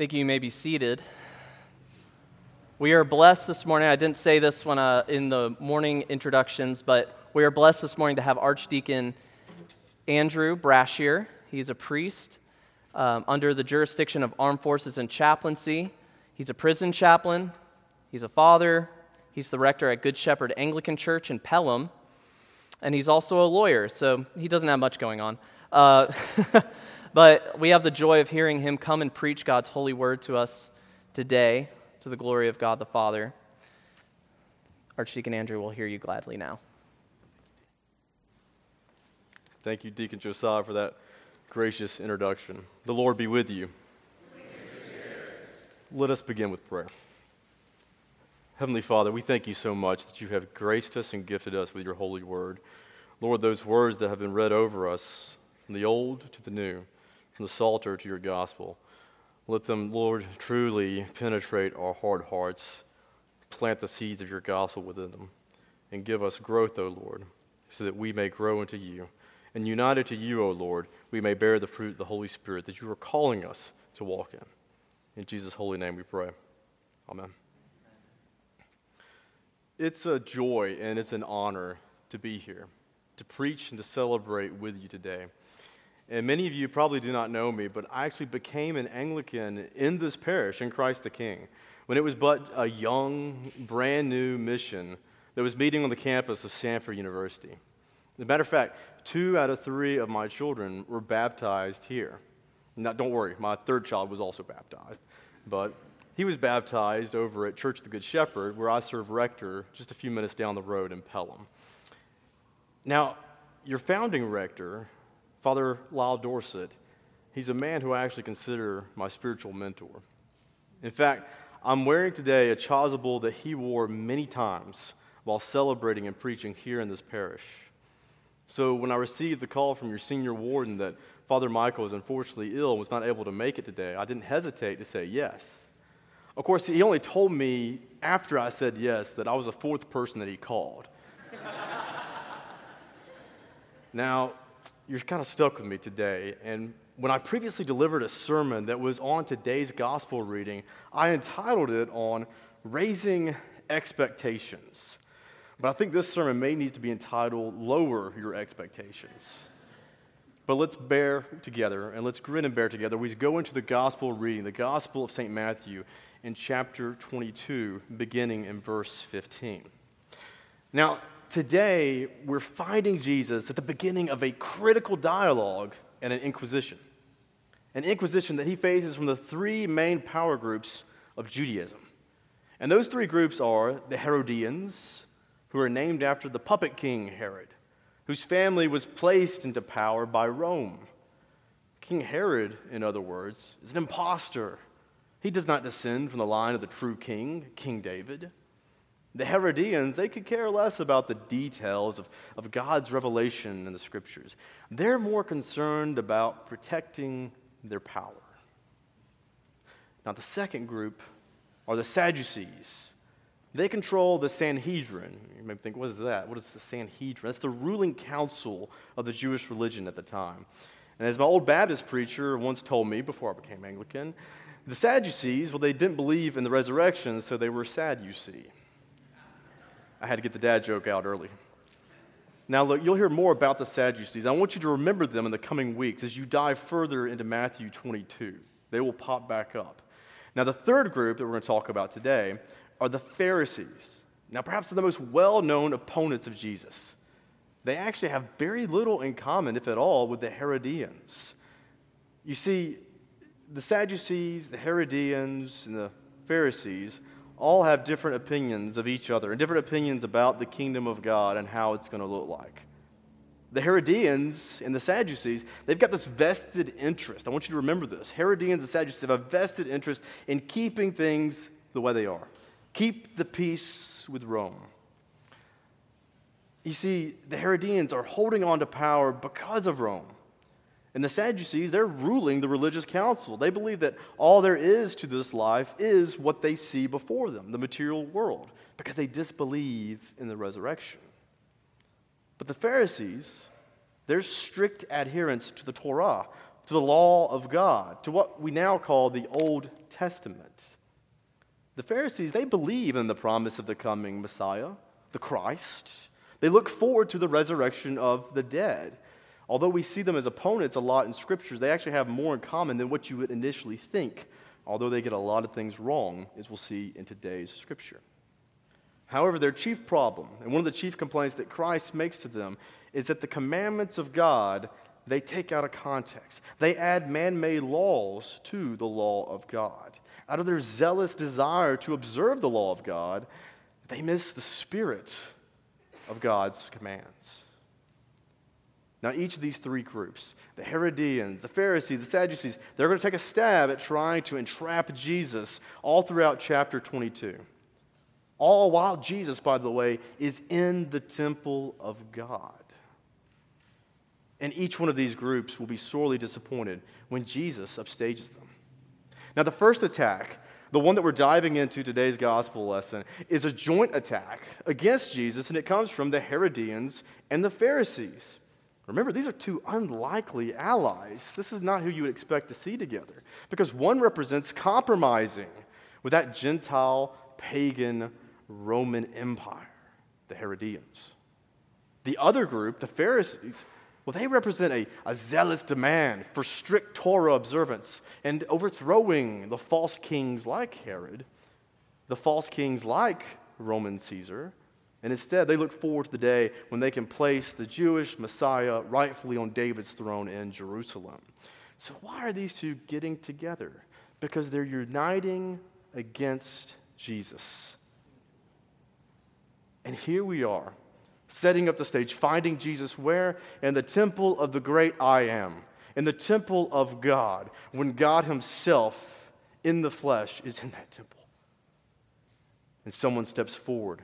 Thank you. You may be seated. We are blessed this morning. I didn't say this when uh, in the morning introductions, but we are blessed this morning to have Archdeacon Andrew Brashier. He's a priest um, under the jurisdiction of Armed Forces and Chaplaincy. He's a prison chaplain. He's a father. He's the rector at Good Shepherd Anglican Church in Pelham. And he's also a lawyer, so he doesn't have much going on. Uh, But we have the joy of hearing him come and preach God's holy word to us today to the glory of God the Father. Archdeacon Andrew will hear you gladly now. Thank you, Deacon Josiah, for that gracious introduction. The Lord be with you. Let us begin with prayer. Heavenly Father, we thank you so much that you have graced us and gifted us with your holy word. Lord, those words that have been read over us from the old to the new, from the Psalter to your gospel. Let them, Lord, truly penetrate our hard hearts, plant the seeds of your gospel within them, and give us growth, O Lord, so that we may grow into you. And united to you, O Lord, we may bear the fruit of the Holy Spirit that you are calling us to walk in. In Jesus' holy name we pray. Amen. It's a joy and it's an honor to be here, to preach and to celebrate with you today. And many of you probably do not know me, but I actually became an Anglican in this parish, in Christ the King, when it was but a young, brand new mission that was meeting on the campus of Samford University. As a matter of fact, two out of three of my children were baptized here. Now, don't worry, my third child was also baptized, but he was baptized over at Church of the Good Shepherd, where I serve rector just a few minutes down the road in Pelham. Now, your founding rector Father Lyle Dorsett, he's a man who I actually consider my spiritual mentor. In fact, I'm wearing today a chasuble that he wore many times while celebrating and preaching here in this parish. So when I received the call from your senior warden that Father Michael was unfortunately ill and was not able to make it today, I didn't hesitate to say yes. Of course, he only told me after I said yes that I was the fourth person that he called. now, you're kind of stuck with me today. And when I previously delivered a sermon that was on today's gospel reading, I entitled it on Raising Expectations. But I think this sermon may need to be entitled Lower Your Expectations. But let's bear together and let's grin and bear together. We go into the gospel reading, the gospel of St. Matthew in chapter 22, beginning in verse 15. Now, today we're finding Jesus at the beginning of a critical dialogue and an inquisition. An inquisition that he faces from the three main power groups of Judaism. And those three groups are the Herodians, who are named after the puppet king Herod, whose family was placed into power by Rome. King Herod, in other words, is an impostor. He does not descend from the line of the true king, King David. The Herodians, they could care less about the details of, of God's revelation in the scriptures. They're more concerned about protecting their power. Now, the second group are the Sadducees. They control the Sanhedrin. You may think, what is that? What is the Sanhedrin? That's the ruling council of the Jewish religion at the time. And as my old Baptist preacher once told me before I became Anglican, the Sadducees, well, they didn't believe in the resurrection, so they were sad, you see. I had to get the dad joke out early. Now, look, you'll hear more about the Sadducees. I want you to remember them in the coming weeks as you dive further into Matthew 22. They will pop back up. Now, the third group that we're going to talk about today are the Pharisees. Now, perhaps the most well known opponents of Jesus. They actually have very little in common, if at all, with the Herodians. You see, the Sadducees, the Herodians, and the Pharisees all have different opinions of each other and different opinions about the kingdom of God and how it's going to look like. The Herodians and the Sadducees, they've got this vested interest. I want you to remember this. Herodians and Sadducees have a vested interest in keeping things the way they are. Keep the peace with Rome. You see, the Herodians are holding on to power because of Rome. And the Sadducees, they're ruling the religious council. They believe that all there is to this life is what they see before them, the material world, because they disbelieve in the resurrection. But the Pharisees, they're strict adherents to the Torah, to the law of God, to what we now call the Old Testament. The Pharisees, they believe in the promise of the coming Messiah, the Christ. They look forward to the resurrection of the dead. Although we see them as opponents a lot in scriptures, they actually have more in common than what you would initially think, although they get a lot of things wrong, as we'll see in today's scripture. However, their chief problem, and one of the chief complaints that Christ makes to them, is that the commandments of God they take out of context. They add man made laws to the law of God. Out of their zealous desire to observe the law of God, they miss the spirit of God's commands. Now, each of these three groups, the Herodians, the Pharisees, the Sadducees, they're going to take a stab at trying to entrap Jesus all throughout chapter 22. All while Jesus, by the way, is in the temple of God. And each one of these groups will be sorely disappointed when Jesus upstages them. Now, the first attack, the one that we're diving into today's gospel lesson, is a joint attack against Jesus, and it comes from the Herodians and the Pharisees. Remember, these are two unlikely allies. This is not who you would expect to see together, because one represents compromising with that Gentile, pagan, Roman Empire, the Herodians. The other group, the Pharisees, well, they represent a, a zealous demand for strict Torah observance and overthrowing the false kings like Herod, the false kings like Roman Caesar. And instead, they look forward to the day when they can place the Jewish Messiah rightfully on David's throne in Jerusalem. So, why are these two getting together? Because they're uniting against Jesus. And here we are setting up the stage, finding Jesus where? In the temple of the great I am, in the temple of God, when God Himself in the flesh is in that temple. And someone steps forward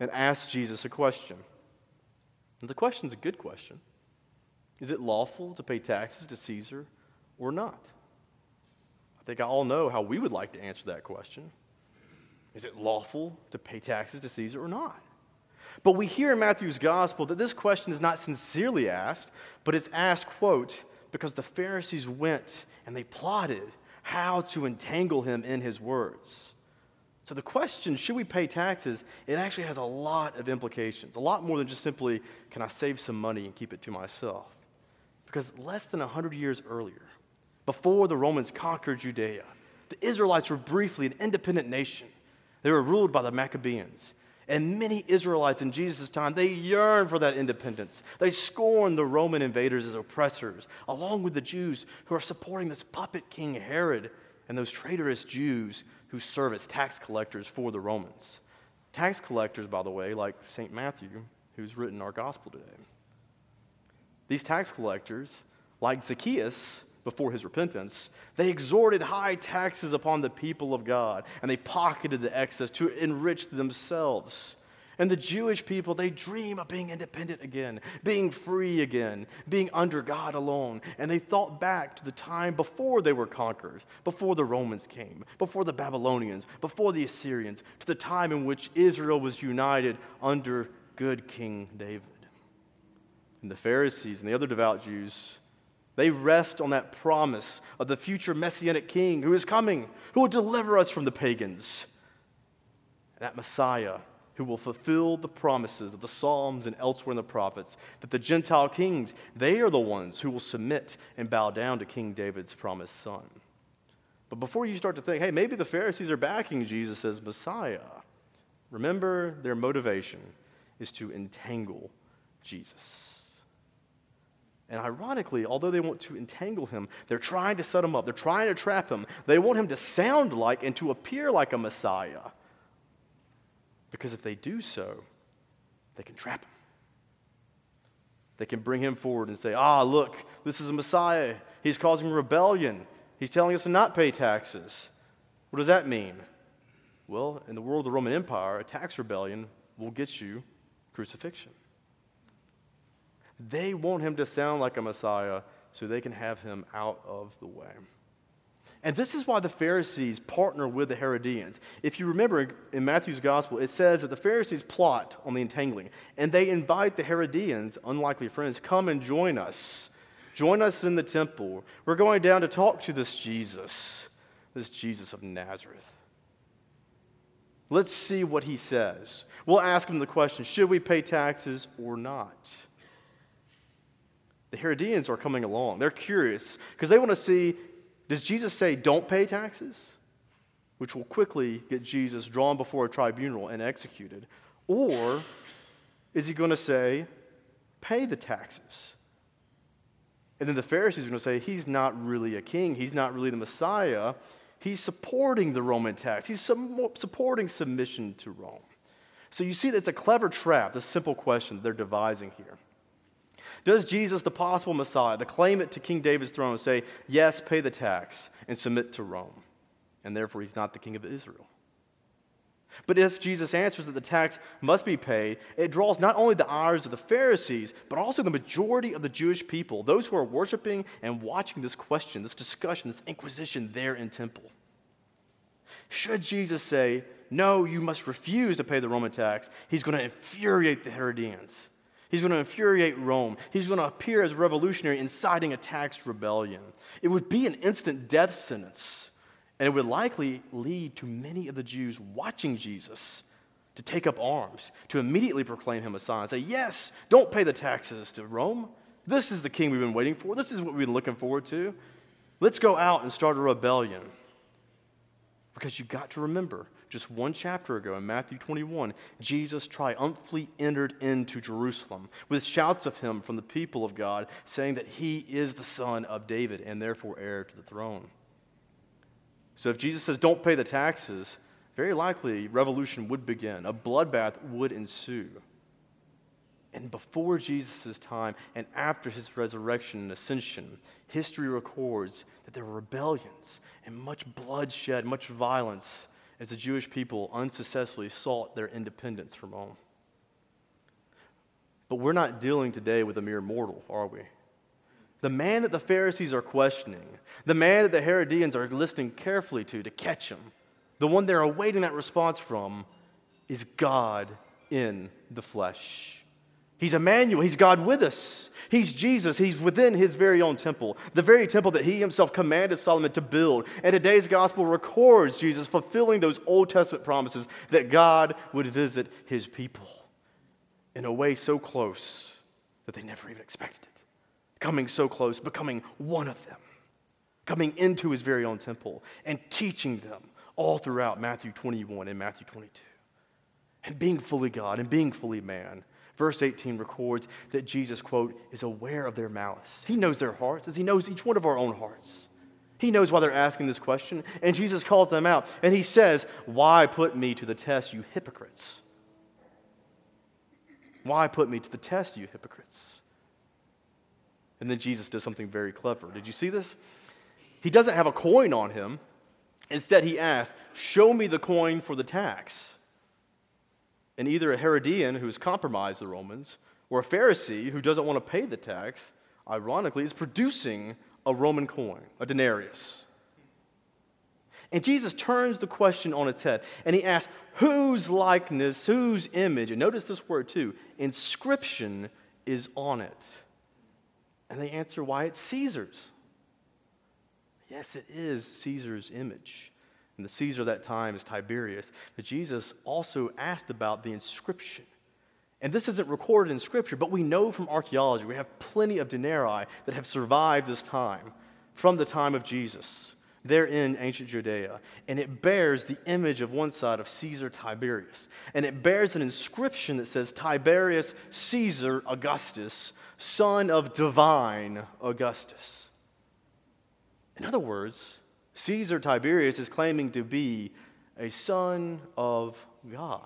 and asks Jesus a question. And the question's a good question. Is it lawful to pay taxes to Caesar or not? I think I all know how we would like to answer that question. Is it lawful to pay taxes to Caesar or not? But we hear in Matthew's gospel that this question is not sincerely asked, but it's asked, quote, because the Pharisees went and they plotted how to entangle him in his words. So the question, should we pay taxes, it actually has a lot of implications, a lot more than just simply, can I save some money and keep it to myself? Because less than 100 years earlier, before the Romans conquered Judea, the Israelites were briefly an independent nation. They were ruled by the Maccabees. And many Israelites in Jesus' time, they yearned for that independence. They scorned the Roman invaders as oppressors, along with the Jews who are supporting this puppet king Herod and those traitorous Jews who serve as tax collectors for the Romans. Tax collectors, by the way, like St. Matthew, who's written our gospel today. These tax collectors, like Zacchaeus, before his repentance, they extorted high taxes upon the people of God, and they pocketed the excess to enrich themselves. And the Jewish people, they dream of being independent again, being free again, being under God alone. And they thought back to the time before they were conquered, before the Romans came, before the Babylonians, before the Assyrians, to the time in which Israel was united under good King David. And the Pharisees and the other devout Jews, they rest on that promise of the future messianic king who is coming, who will deliver us from the pagans. That Messiah who will fulfill the promises of the Psalms and elsewhere in the prophets, that the Gentile kings, they are the ones who will submit and bow down to King David's promised son. But before you start to think, hey, maybe the Pharisees are backing Jesus as Messiah, remember their motivation is to entangle Jesus. And ironically, although they want to entangle him, they're trying to set him up. They're trying to trap him. They want him to sound like and to appear like a Messiah. Because if they do so, they can trap him. They can bring him forward and say, ah, look, this is a Messiah. He's causing rebellion. He's telling us to not pay taxes. What does that mean? Well, in the world of the Roman Empire, a tax rebellion will get you crucifixion. They want him to sound like a Messiah so they can have him out of the way. And this is why the Pharisees partner with the Herodians. If you remember in Matthew's gospel, it says that the Pharisees plot on the entangling, and they invite the Herodians, unlikely friends, come and join us Join us in the temple. We're going down to talk to this Jesus, this Jesus of Nazareth. Let's see what he says. We'll ask him the question should we pay taxes or not? The Herodians are coming along. They're curious because they want to see does Jesus say don't pay taxes? Which will quickly get Jesus drawn before a tribunal and executed. Or is he going to say pay the taxes? And then the Pharisees are going to say he's not really a king, he's not really the Messiah. He's supporting the Roman tax, he's supporting submission to Rome. So you see, it's a clever trap, this simple question they're devising here. Does Jesus, the possible Messiah, the claimant to King David's throne, say, Yes, pay the tax and submit to Rome? And therefore, he's not the king of Israel. But if Jesus answers that the tax must be paid, it draws not only the eyes of the Pharisees, but also the majority of the Jewish people, those who are worshiping and watching this question, this discussion, this inquisition there in temple. Should Jesus say, No, you must refuse to pay the Roman tax, he's going to infuriate the Herodians. He's going to infuriate Rome. He's going to appear as revolutionary, inciting a tax rebellion. It would be an instant death sentence, and it would likely lead to many of the Jews watching Jesus to take up arms, to immediately proclaim him Messiah and say, Yes, don't pay the taxes to Rome. This is the king we've been waiting for. This is what we've been looking forward to. Let's go out and start a rebellion. Because you've got to remember, just one chapter ago in Matthew 21, Jesus triumphantly entered into Jerusalem with shouts of him from the people of God, saying that he is the son of David and therefore heir to the throne. So if Jesus says, don't pay the taxes, very likely revolution would begin, a bloodbath would ensue. And before Jesus' time and after his resurrection and ascension, history records that there were rebellions and much bloodshed, much violence as the Jewish people unsuccessfully sought their independence from Rome. But we're not dealing today with a mere mortal, are we? The man that the Pharisees are questioning, the man that the Herodians are listening carefully to to catch him, the one they're awaiting that response from, is God in the flesh. He's Emmanuel, He's God with us. He's Jesus. He's within his very own temple, the very temple that he himself commanded Solomon to build. And today's gospel records Jesus fulfilling those Old Testament promises that God would visit his people in a way so close that they never even expected it. Coming so close, becoming one of them, coming into his very own temple and teaching them all throughout Matthew 21 and Matthew 22. And being fully God and being fully man Verse 18 records that Jesus, quote, is aware of their malice. He knows their hearts as he knows each one of our own hearts. He knows why they're asking this question, and Jesus calls them out, and he says, Why put me to the test, you hypocrites? Why put me to the test, you hypocrites? And then Jesus does something very clever. Did you see this? He doesn't have a coin on him. Instead, he asks, Show me the coin for the tax and either a Herodian who's compromised the Romans or a Pharisee who doesn't want to pay the tax, ironically, is producing a Roman coin, a denarius. And Jesus turns the question on its head and he asks, Whose likeness, whose image, and notice this word too, inscription is on it? And they answer, Why, it's Caesar's. Yes, it is Caesar's image. And the Caesar of that time is Tiberius. But Jesus also asked about the inscription. And this isn't recorded in Scripture, but we know from archaeology, we have plenty of denarii that have survived this time from the time of Jesus. They're in ancient Judea. And it bears the image of one side of Caesar Tiberius. And it bears an inscription that says Tiberius Caesar Augustus, son of divine Augustus. In other words, Caesar Tiberius is claiming to be a son of God.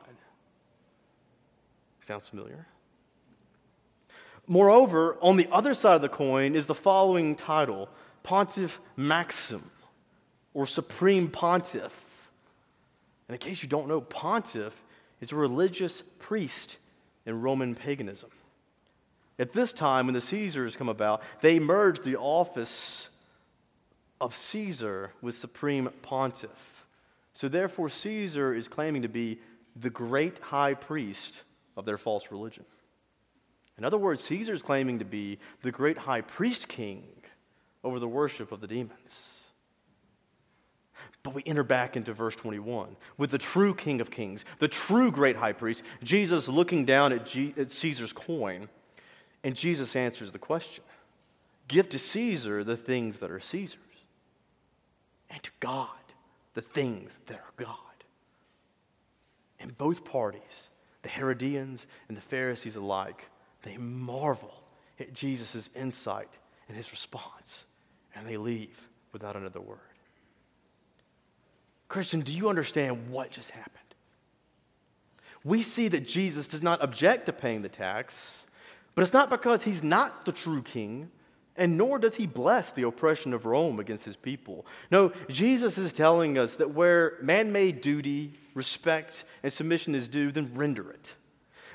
Sounds familiar? Moreover, on the other side of the coin is the following title Pontiff Maxim, or Supreme Pontiff. And in case you don't know, Pontiff is a religious priest in Roman paganism. At this time, when the Caesars come about, they merged the office of Caesar was supreme pontiff. So therefore, Caesar is claiming to be the great high priest of their false religion. In other words, Caesar is claiming to be the great high priest king over the worship of the demons. But we enter back into verse 21 with the true King of Kings, the true great high priest, Jesus looking down at, G- at Caesar's coin, and Jesus answers the question Give to Caesar the things that are Caesar's, and to God the things that are God. And both parties, the Herodians and the Pharisees alike, they marvel at Jesus' insight and his response, and they leave without another word. Christian, do you understand what just happened? We see that Jesus does not object to paying the tax, but it's not because he's not the true king, and nor does he bless the oppression of Rome against his people. No, Jesus is telling us that where man made duty, respect, and submission is due, then render it.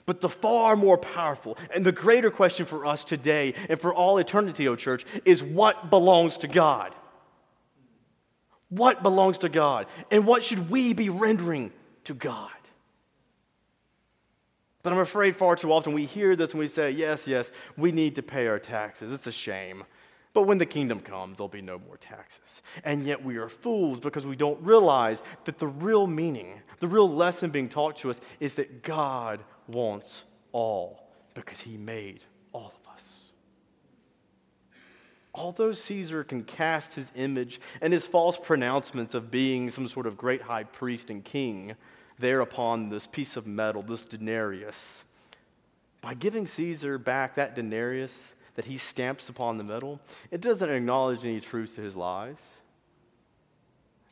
But the far more powerful and the greater question for us today and for all eternity, O church, is what belongs to God? What belongs to God? And what should we be rendering to God? But I'm afraid far too often we hear this and we say, yes, yes, we need to pay our taxes. It's a shame. But when the kingdom comes, there'll be no more taxes. And yet we are fools because we don't realize that the real meaning, the real lesson being taught to us is that God wants all because he made all of us. Although Caesar can cast his image and his false pronouncements of being some sort of great high priest and king there upon this piece of metal, this denarius, by giving Caesar back that denarius that he stamps upon the metal, it doesn't acknowledge any truth to his lies.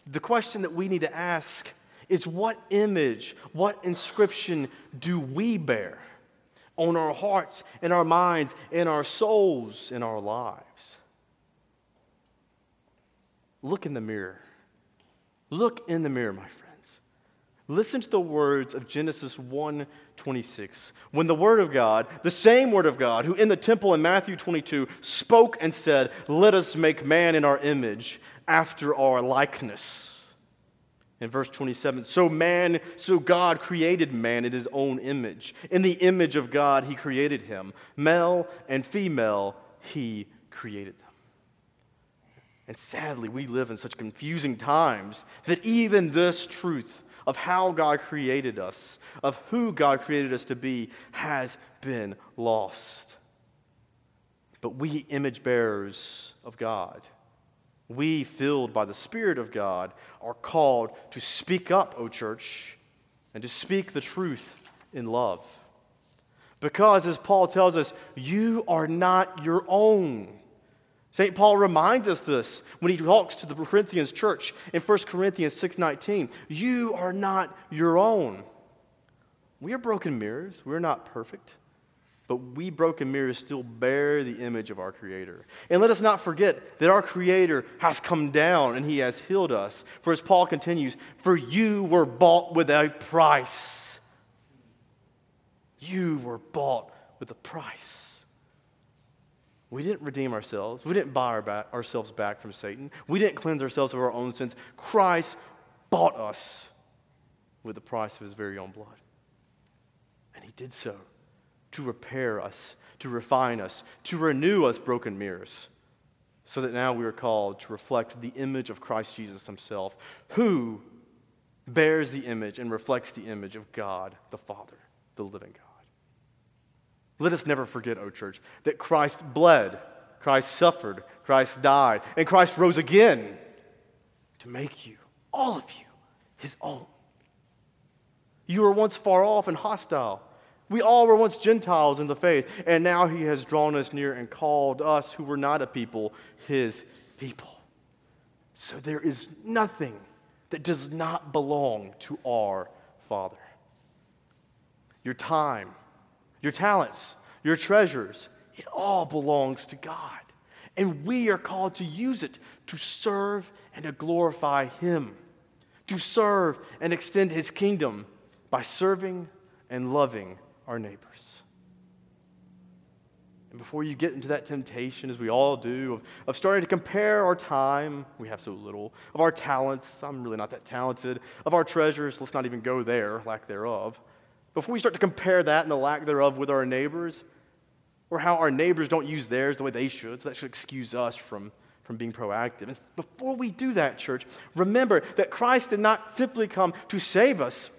The question that we need to ask is what image, what inscription do we bear on our hearts, in our minds, in our souls, in our lives? Look in the mirror. Look in the mirror, my friends. Listen to the words of Genesis 1 26. When the Word of God, the same Word of God, who in the temple in Matthew 22 spoke and said, Let us make man in our image, after our likeness in verse 27, so man, so God created man in his own image. In the image of God, he created him. Male and female, he created them. And sadly, we live in such confusing times that even this truth of how God created us, of who God created us to be, has been lost. But we, image bearers of God, we, filled by the Spirit of God, are called to speak up, O church, and to speak the truth in love. Because, as Paul tells us, you are not your own. St. Paul reminds us this when he talks to the Corinthians church in 1 Corinthians 6:19. You are not your own. We are broken mirrors. We're not perfect. But we broken mirrors still bear the image of our Creator. And let us not forget that our Creator has come down and He has healed us. For as Paul continues, for you were bought with a price. You were bought with a price. We didn't redeem ourselves. We didn't buy our ourselves back from Satan. We didn't cleanse ourselves of our own sins. Christ bought us with the price of His very own blood. And He did so to repair us, to refine us, to renew us broken mirrors, so that now we are called to reflect the image of Christ Jesus himself, who bears the image and reflects the image of God the Father, the living God. Let us never forget, O church, that Christ bled, Christ suffered, Christ died, and Christ rose again to make you, all of you, his own. You were once far off and hostile. We all were once Gentiles in the faith, and now he has drawn us near and called us who were not a people his people. So there is nothing that does not belong to our Father. Your time, your talents, your treasures, it all belongs to God. And we are called to use it to serve and to glorify Him, to serve and extend His kingdom by serving and loving our neighbors. And before you get into that temptation, as we all do, of, of starting to compare our time, we have so little, of our talents, I'm really not that talented, of our treasures, let's not even go there, lack thereof. Before we start to compare that and the lack thereof with our neighbors, or how our neighbors don't use theirs the way they should, so that should excuse us from, from being proactive. And before we do that, church, remember that Christ did not simply come to save us,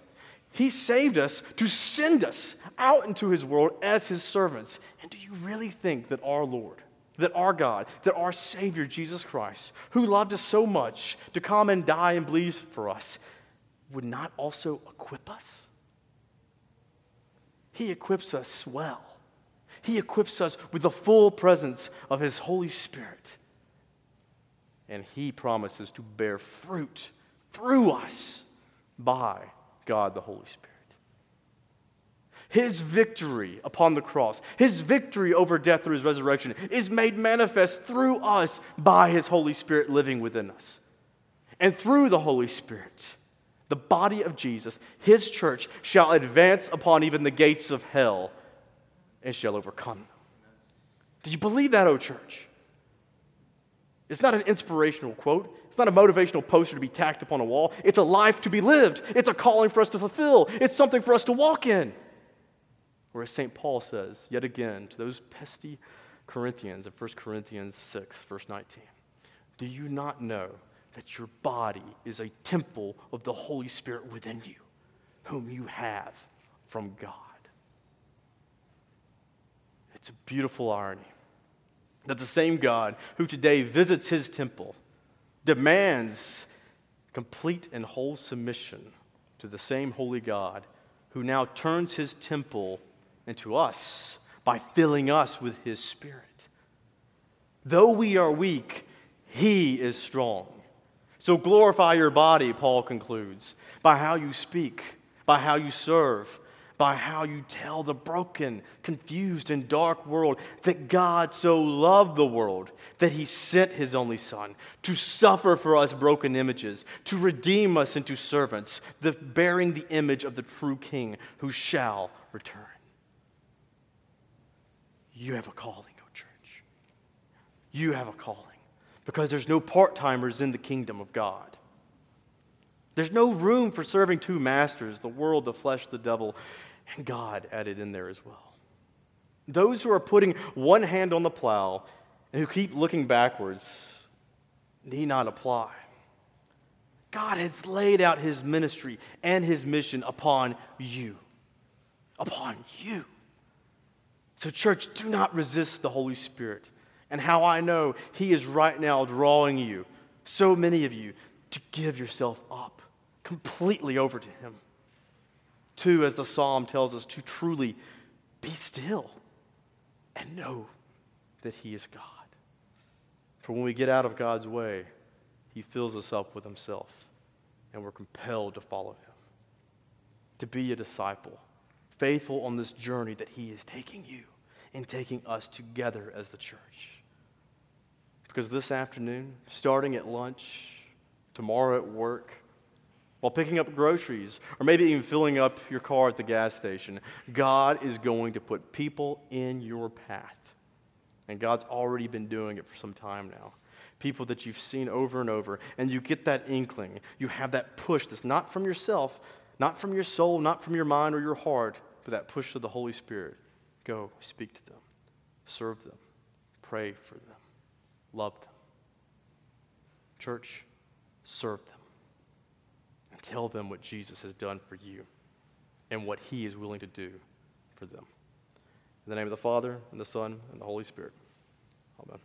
He saved us to send us out into His world as His servants. And do you really think that our Lord, that our God, that our Savior, Jesus Christ, who loved us so much to come and die and bleed for us, would not also equip us? He equips us well. He equips us with the full presence of His Holy Spirit. And He promises to bear fruit through us by God the Holy Spirit. His victory upon the cross, His victory over death through His resurrection, is made manifest through us by His Holy Spirit living within us. And through the Holy Spirit, the body of Jesus, his church, shall advance upon even the gates of hell and shall overcome. Do you believe that, O church? It's not an inspirational quote. It's not a motivational poster to be tacked upon a wall. It's a life to be lived. It's a calling for us to fulfill. It's something for us to walk in. Or as St. Paul says, yet again, to those pesky Corinthians in 1 Corinthians 6, verse 19, do you not know that your body is a temple of the Holy Spirit within you, whom you have from God. It's a beautiful irony that the same God who today visits his temple demands complete and whole submission to the same holy God who now turns his temple into us by filling us with his spirit. Though we are weak, he is strong. So glorify your body, Paul concludes, by how you speak, by how you serve, by how you tell the broken, confused, and dark world that God so loved the world that he sent his only Son to suffer for us broken images, to redeem us into servants, the, bearing the image of the true King who shall return. You have a calling, O church. You have a calling because there's no part timers in the kingdom of God. There's no room for serving two masters the world, the flesh, the devil, and God added in there as well. Those who are putting one hand on the plow and who keep looking backwards need not apply. God has laid out his ministry and his mission upon you. Upon you. So, church, do not resist the Holy Spirit and how I know He is right now drawing you, so many of you, to give yourself up completely over to Him. Two, as the psalm tells us, to truly be still and know that He is God. For when we get out of God's way, He fills us up with Himself, and we're compelled to follow Him. To be a disciple, faithful on this journey that He is taking you and taking us together as the church. Because this afternoon, starting at lunch, tomorrow at work, while picking up groceries, or maybe even filling up your car at the gas station, God is going to put people in your path. And God's already been doing it for some time now. People that you've seen over and over, and you get that inkling. You have that push that's not from yourself, not from your soul, not from your mind or your heart, but that push of the Holy Spirit. Go, speak to them, serve them, pray for them. Love them. Church, serve them. And tell them what Jesus has done for you and what he is willing to do for them. In the name of the Father, and the Son, and the Holy Spirit. Amen.